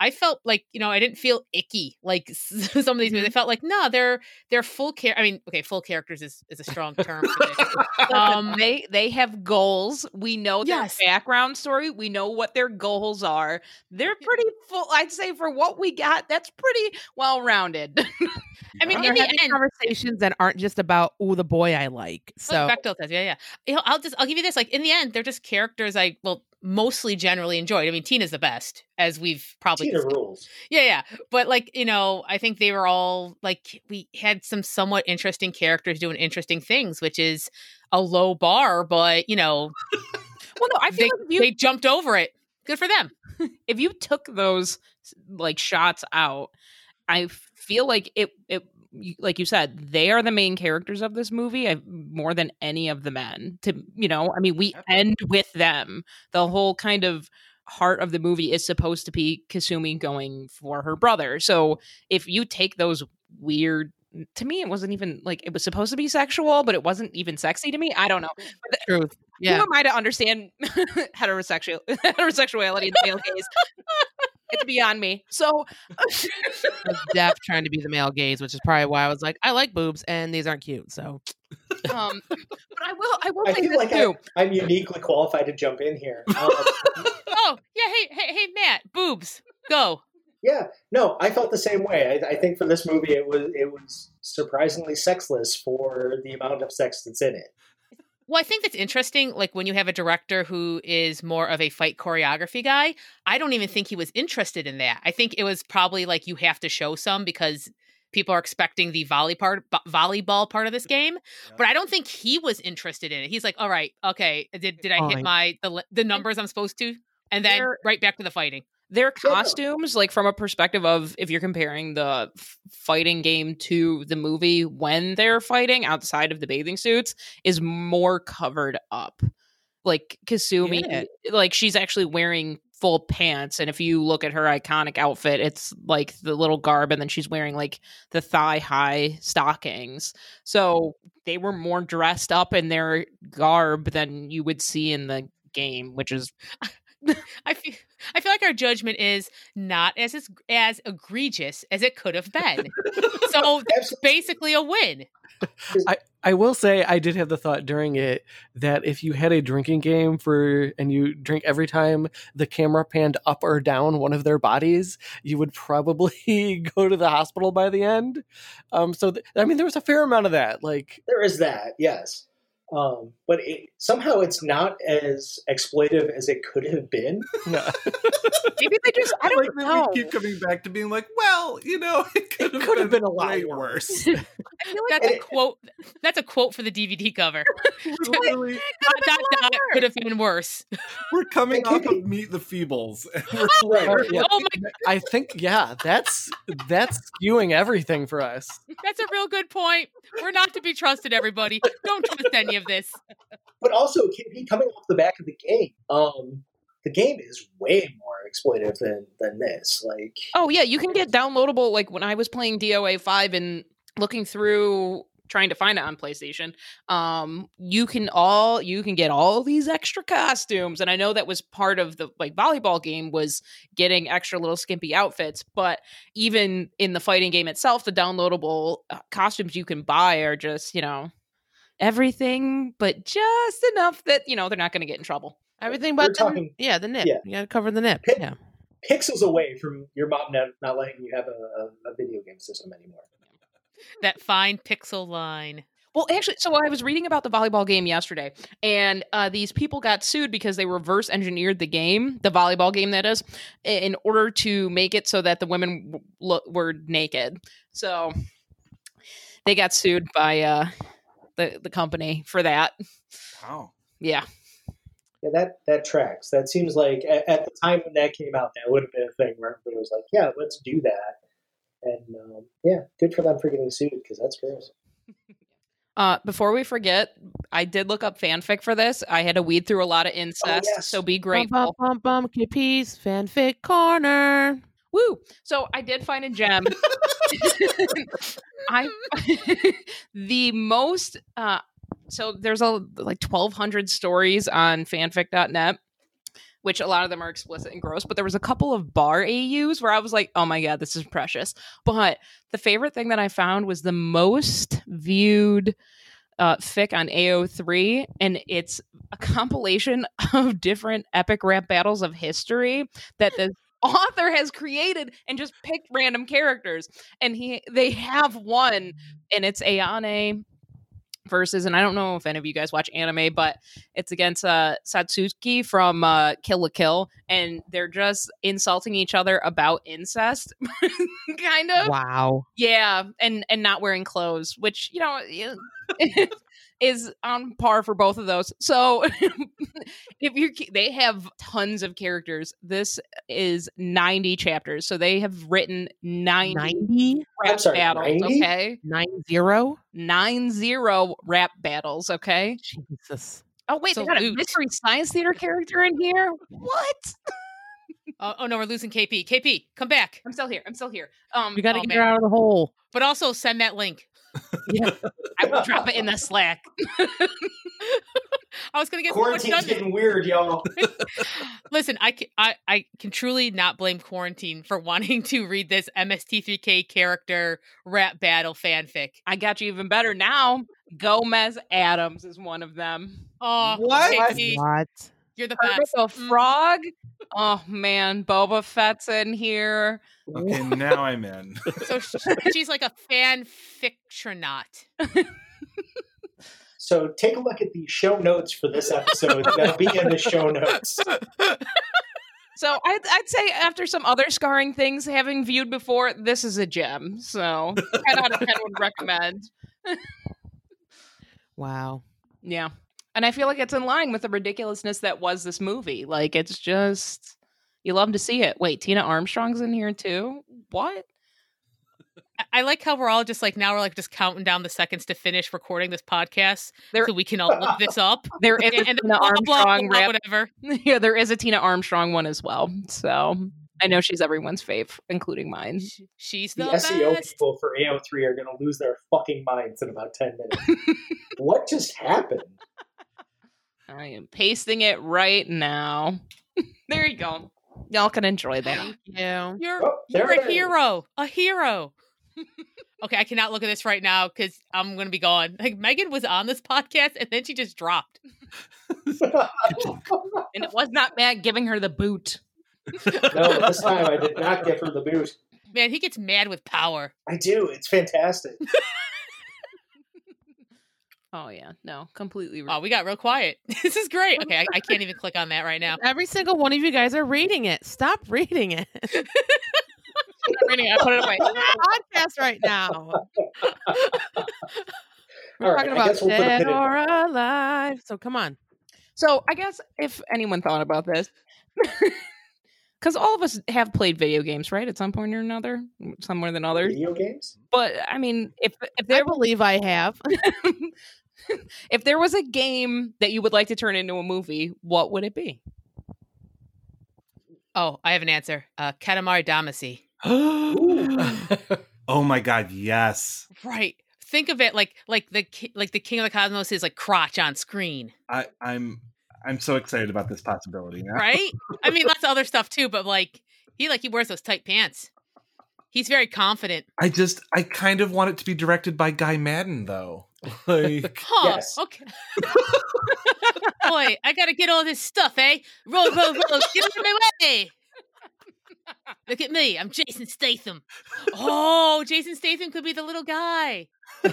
I felt like you know I didn't feel icky like some of these movies. I felt like no, they're they're full care. I mean, okay, full characters is is a strong term. um, they they have goals. We know their Yes. background story. We know what their goals are. They're pretty full. I'd say for what we got, that's pretty well rounded. I mean, in the end, conversations that aren't just about oh the boy I like. So So Bechdel test, yeah, yeah. You know, I'll just I'll give you this. Like in the end, they're just characters I well mostly generally enjoyed. I mean, Tina's the best, as we've probably Tina discussed. rules. Yeah, yeah. But like, you know, I think they were all like we had some somewhat interesting characters doing interesting things, which is a low bar, but you know, well, no, I feel they, like you they jumped over it. Good for them. if you took those like shots out, I feel like it it you- like you said, they are the main characters of this movie I, more than any of the men. To you know, I mean, we end with them. The whole kind of heart of the movie is supposed to be Kasumi going for her brother. So if you take those weird to me it wasn't even like it was supposed to be sexual but it wasn't even sexy to me i don't know truth. who Yeah. am i to understand heterosexual heterosexuality in the male gaze it's beyond me so was Def trying to be the male gaze, which is probably why I was like, I like boobs and these aren't cute. So um but i will i will I say feel this like too I, I'm uniquely qualified to jump in here. Um, Oh yeah, hey hey hey Matt, boobs, go. yeah, no, I felt the same way. I, I think for this movie, it was it was surprisingly sexless for the amount of sex that's in it. Well, I think that's interesting. Like when you have a director who is more of a fight choreography guy, I don't even think he was interested in that. I think it was probably like you have to show some because people are expecting the volley part, vo- volleyball part of this game. But I don't think he was interested in it. He's like, all right, okay, did did I hit my the the numbers I'm supposed to? And then There- right back to the fighting. Their costumes like from a perspective of if you're comparing the fighting game to the movie when they're fighting outside of the bathing suits is more covered up. Like kasumi Yeah. like she's actually wearing full pants and if you look at her iconic outfit it's like the little garb and then she's wearing like the thigh high stockings. So they were more dressed up in their garb than you would see in the game which is I feel I feel like our judgment is not as as, as egregious as it could have been. so that's basically a win. I will say I did have the thought during it that if you had a drinking game for and you drink every time the camera panned up or down one of their bodies, you would probably go to the hospital by the end. Um, so th- I mean, there was a fair amount of that. Like, There is that, yes. Um, but it, somehow it's not as exploitive as it could have been. yeah. maybe they just i I don't like know keep coming back to being like, well, you know, it could have could have been, been a lot worse. worse. I feel like That's a quote. That's a quote for the DVD cover. Literally, Dot, dot, dot, could have been worse. we're coming It could off of Meet the Feebles. and we're Right. Yeah. Oh my, I think, yeah, that's that's skewing everything for us. that's a real good point. We're not to be trusted, everybody. Don't trust any of this. But also, be coming off the back of the game. Um, the game is way more exploitive than than this. Like, Oh yeah, you can get downloadable. Like when I was playing DOA five and looking through trying to find it on PlayStation, um, you can all you can get all these extra costumes, and I know that was part of the like volleyball game was getting extra little skimpy outfits. But even in the fighting game itself, the downloadable uh, costumes you can buy are just you know everything, but just enough that you know they're not going to get in trouble. everything We're but the, talking- yeah, the nip. yeah. You gotta cover the nip. Pin- Yeah. pixels away from your mom not, not letting you have a, a, a video game system anymore. That fine pixel line. Well, actually, so I was reading about the volleyball game yesterday, and uh, these people got sued because they reverse engineered the game, the volleyball game that is, in order to make it so that the women w- were naked. So they got sued by uh, the the company for that. Wow. Yeah, Yeah, that that tracks. That seems like at, at the time when that came out, that would have been a thing right? where everybody was like, "Yeah, let's do that." And um, yeah, good for them for getting sued because that's gross. Uh, before we forget, I did look up fanfic for this. I had to weed through a lot of incest, yes. so be Bum, grateful. bum, bum, bum, KP's fanfic corner. Woo! So I did find a gem. I the most uh so there's a like 1200 stories on fanfic.net which a lot of them are explicit and gross but there was a couple of bar AUs where I was like oh my god this is precious but the favorite thing that I found was the most viewed uh, fic on AO3, and it's a compilation of different epic rap battles of history that the author has created and just picked random characters. And he they have one, and it's Ayane versus, and I don't know if any of you guys watch anime, but it's against uh, Satsuki from uh, Kill la Kill, and they're just insulting each other about incest, kind of. Wow. Yeah, and and not wearing clothes, which you know is on par for both of those. So if you they have tons of characters. This is 90 chapters. So they have written 90 90? rap I'm sorry, battles, 90? okay? 90? 90 rap battles, okay? Jesus. Oh wait, they got a mystery science theater character in here. What? Oh, oh no, we're losing KP. KP, come back. I'm still here. I'm still here. Um We got to Oh, get man. her out of the hole. But also send that link. I will drop it in the Slack. I was gonna get Quarantine's done. getting weird, y'all. Listen, I can, I, I can truly not blame quarantine for wanting to read this MST3K character rap battle fanfic. I got you even better now. Gomez Addams is one of them. Oh, What? What? You're the Kermit best. the Mm. Frog. Oh man, Boba Fett's in here. Okay, now I'm in. So she's like a fan fictionaut. So take a look at the show notes for this episode. That'll be in the show notes. So I'd, I'd say after some other scarring things having viewed before, this is a gem. So 10 out of 10 would recommend. Wow. Yeah. And I feel like it's in line with the ridiculousness that was this movie. Like it's just you love to see it. Wait, Tina Armstrong's in here too? What? I- I like how we're all just like now we're like just counting down the seconds to finish recording this podcast There so we can all look this up. there is and, a and Tina blah, blah, Armstrong blah, rap whatever. yeah, there is a Tina Armstrong one as well. So I know she's everyone's fave, including mine. She's the, The SEO best. people for AO3 are going to lose their fucking minds in about 10 minutes. what just happened? I am pasting it right now. there you go. Y'all can enjoy that. Yeah. You're Oh, you're a is. hero, a hero. okay, I cannot look at this right now because I'm gonna be gone. Like Megan was on this podcast and then she just dropped. And it was not Matt giving her the boot. no, this time I did not give her the boot. Man, he gets mad with power. I do. It's fantastic. Oh yeah, no, completely. Oh, we got real quiet. this is great. Okay, I, I can't even click on that right now. Every single one of you guys are reading it. Stop reading it. I put it away. podcast right now. We're All right, talking I about guess we'll dead or alive. So come on. So I guess if anyone thought about this, because all of us have played video games, right, at some point or another, somewhere than others. Video games? But I mean, if if I believe I have. if there was a game that you would like to turn into a movie, what would it be? Oh, I have an answer. Uh, Katamari Damacy. oh my god, yes. Right. Think of it like like the ki- like the King of the Cosmos is like crotch on screen, I, I'm I'm so excited about this possibility now. right? I mean, lots of other stuff too, but like he like he wears those tight pants. He's very confident. I just I kind of want it to be directed by Guy Maddin though. Like Huh. Yes. Okay. Boy, I gotta get all this stuff, eh? Roll, roll, roll. Get out of my way. Look at me. I'm Jason Statham. Oh, Jason Statham could be the little guy.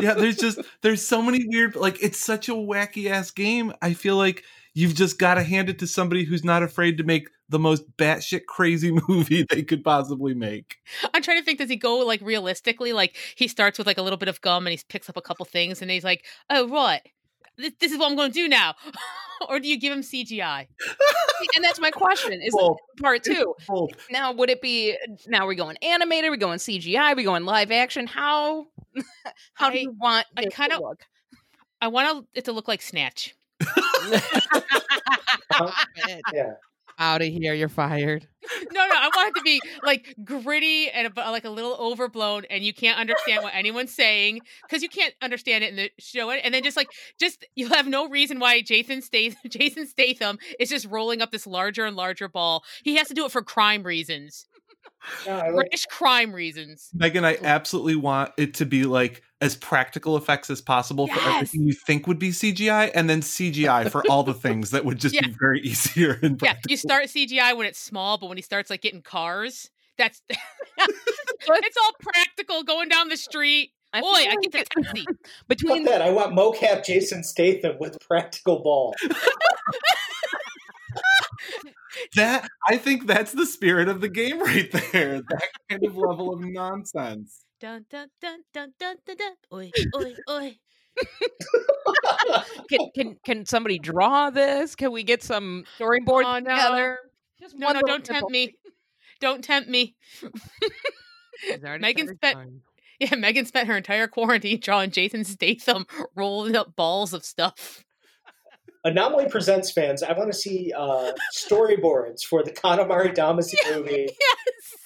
yeah, there's just there's so many weird like it's such a wacky ass game. I feel like you've just got to hand it to somebody who's not afraid to make the most batshit crazy movie they could possibly make. I'm trying to think, does he go like realistically? Like he starts with like a little bit of gum and he picks up a couple things and he's like, oh, right. This, this is what I'm going to do now. or do you give him CGI? and that's my question is Both. part two. Both. Now, would it be now we're going animated, we're going CGI, we're going live action? How how do you want I kinda- look? I want it to look like Snatch. Oh, yeah. Out of here, you're fired. No, no, I want it to be like gritty and like a little overblown, and you can't understand what anyone's saying because you can't understand it in the show. And then just like, just you'll have no reason why Jason Statham, Jason Statham is just rolling up this larger and larger ball. He has to do it for crime reasons, No, like, British crime reasons. Megan, I absolutely want it to be like as practical effects as possible for everything you think would be CGI, and then CGI for all the things that would just Yeah. be very easier and Yeah, you start CGI when it's small, but when he starts like getting cars, that's it's all practical going down the street. I Boy, I get the taxi. fuck between that. I want mocap Jason Statham with practical ball. that I think that's the spirit of the game right there. That kind of level of nonsense. Dun dun dun dun dun dun dun. Oi, oi, oi. can can can somebody draw this? Can we get some storyboards Oh, no. together? Just No, no, don't tempt me. Don't tempt me. Megan spent- drawing. Yeah, Megan spent her entire quarantine drawing Jason Statham rolling up balls of stuff. Anomaly Presents fans, I want to see uh, storyboards for the Katamari Damacy movie, Yes.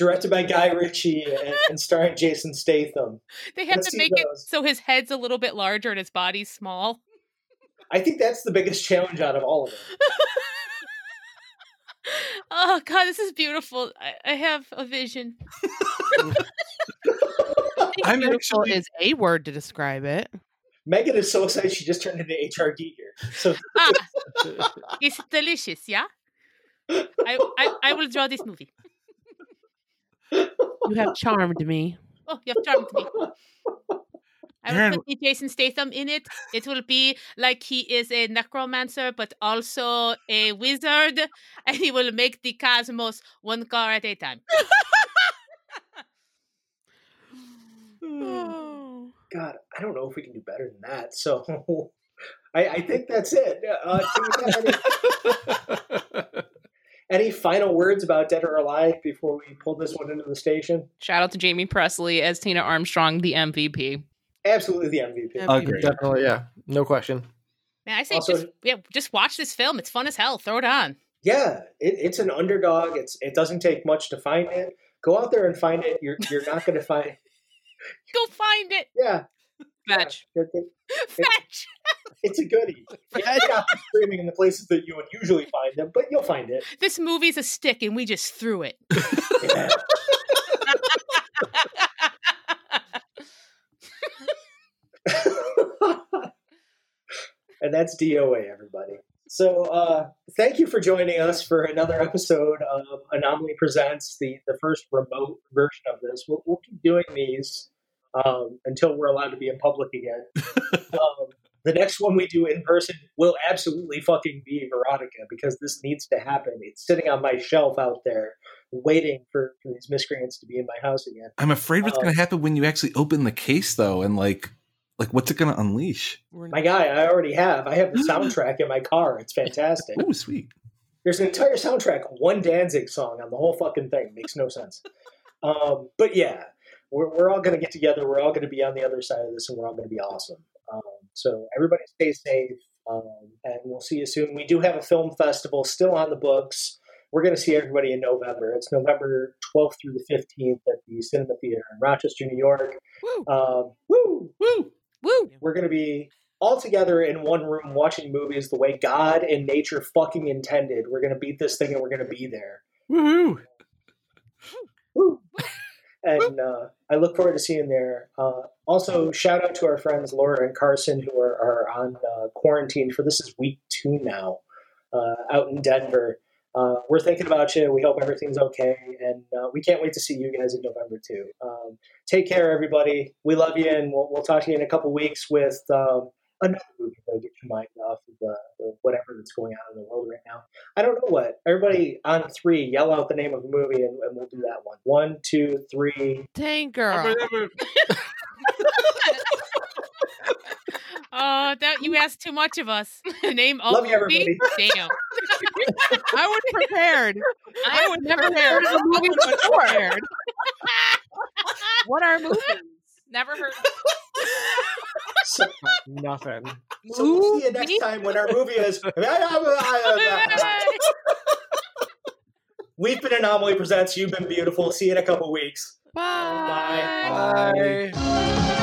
Directed by Guy Ritchie and, and starring Jason Statham. They have Let's to see make it so his head's a little bit larger and his body's small. I think that's the biggest challenge out of all of it. Oh god, this is beautiful. I, I have a vision. I'm Beautiful actually is a word to describe it. Megan is so excited she just turned into HR Giger. So Ah, it's delicious, yeah? I, I, I will draw this movie. You have charmed me. Oh, you have charmed me. I will Aaron- put the Jason Statham in it. It will be like he is a necromancer, but also a wizard, and he will make the cosmos one car at a time. God, I don't know if we can do better than that. So I, I think that's it. Uh, do we have any, any final words about Dead or Alive before we pull this one into the station? Shout out to Jamie Pressly as Tina Armstrong, the MVP. Absolutely the MVP. Yeah. Agreed. Definitely, yeah. No question. Man, I say Also- just yeah, just watch this film. It's fun as hell. Throw it on. Yeah, it, it's an underdog. It's it doesn't take much to find it. Go out there and find it. You're you're not going to find. Go find it. Yeah, Fetch. yeah, it- it- Fetch. It's a goodie. It's not streaming in the places that you would usually find them, but you'll find it. This movie's a stick, and we just threw it. Yeah. and that's DOA, everybody. So, uh, thank you for joining us for another episode of Anomaly Presents, the, the first remote version of this. We'll, we'll keep doing these um, until we're allowed to be in public again. um, the next one we do in person will absolutely fucking be Veronica because this needs to happen. It's sitting on my shelf out there waiting for, for these miscreants to be in my house again. I'm afraid what's Um, going to happen when you actually open the case, though, and like, like what's it going to unleash? My guy, I already have. I have the soundtrack in my car. It's fantastic. Oh, sweet. There's an entire soundtrack, one Danzig song on the whole fucking thing. Makes no sense. Um, but yeah, we're, we're all going to get together. We're all going to be on the other side of this, and we're all going to be awesome. So everybody stay safe, um, and we'll see you soon. We do have a film festival still on the books. We're going to see everybody in November. It's November 12th through the 15th at the Cinema Theater in Rochester, New York. Woo. Um, woo! Woo! Woo! We're going to be all together in one room watching movies the way God and nature fucking intended. We're going to beat this thing and we're going to be there. Woohoo! Woo! And uh, I look forward to seeing there. Uh, also, shout out to our friends Laura and Carson who are, are on uh, quarantine for this is week two now uh, out in Denver. uh, we're thinking about you. We hope everything's okay, and uh, we can't wait to see you guys in November too. Um, take care, everybody. We love you, and we'll, we'll talk to you in a couple weeks with um, another movie to get your mind off of the, the whatever that's going on in the world right now. I don't know what. Everybody on three, yell out the name of the movie, and, and we'll do that one. One, two, three. Tank girl. Oh, that you asked too much of us. The name of Love you, everybody. Damn. I was prepared. I would never prepared. of the movie before. What are movies? Never heard. So, uh, Nothing. so we'll see you next time when our movie is. We've been Anomaly Presents. You've been beautiful. See you in a couple weeks. Bye. Bye.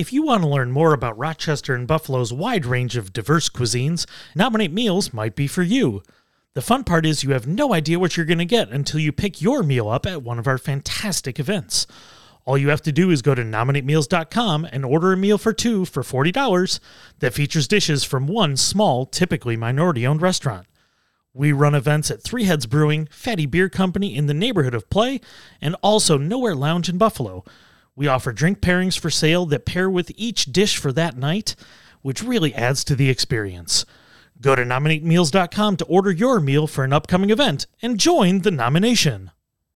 If you want to learn more about Rochester and Buffalo's wide range of diverse cuisines, Nominate Meals might be for you. The fun part is you have no idea what you're going to get until you pick your meal up at one of our fantastic events. All you have to do is go to nominatemeals.com and order a meal for two for $40 that features dishes from one small, typically minority owned restaurant. We run events at Three Heads Brewing, Fatty Beer Company in the neighborhood of Play, and also Nowhere Lounge in Buffalo. We offer drink pairings for sale that pair with each dish for that night, which really adds to the experience. Go to nominatemeals.com to order your meal for an upcoming event and join the nomination.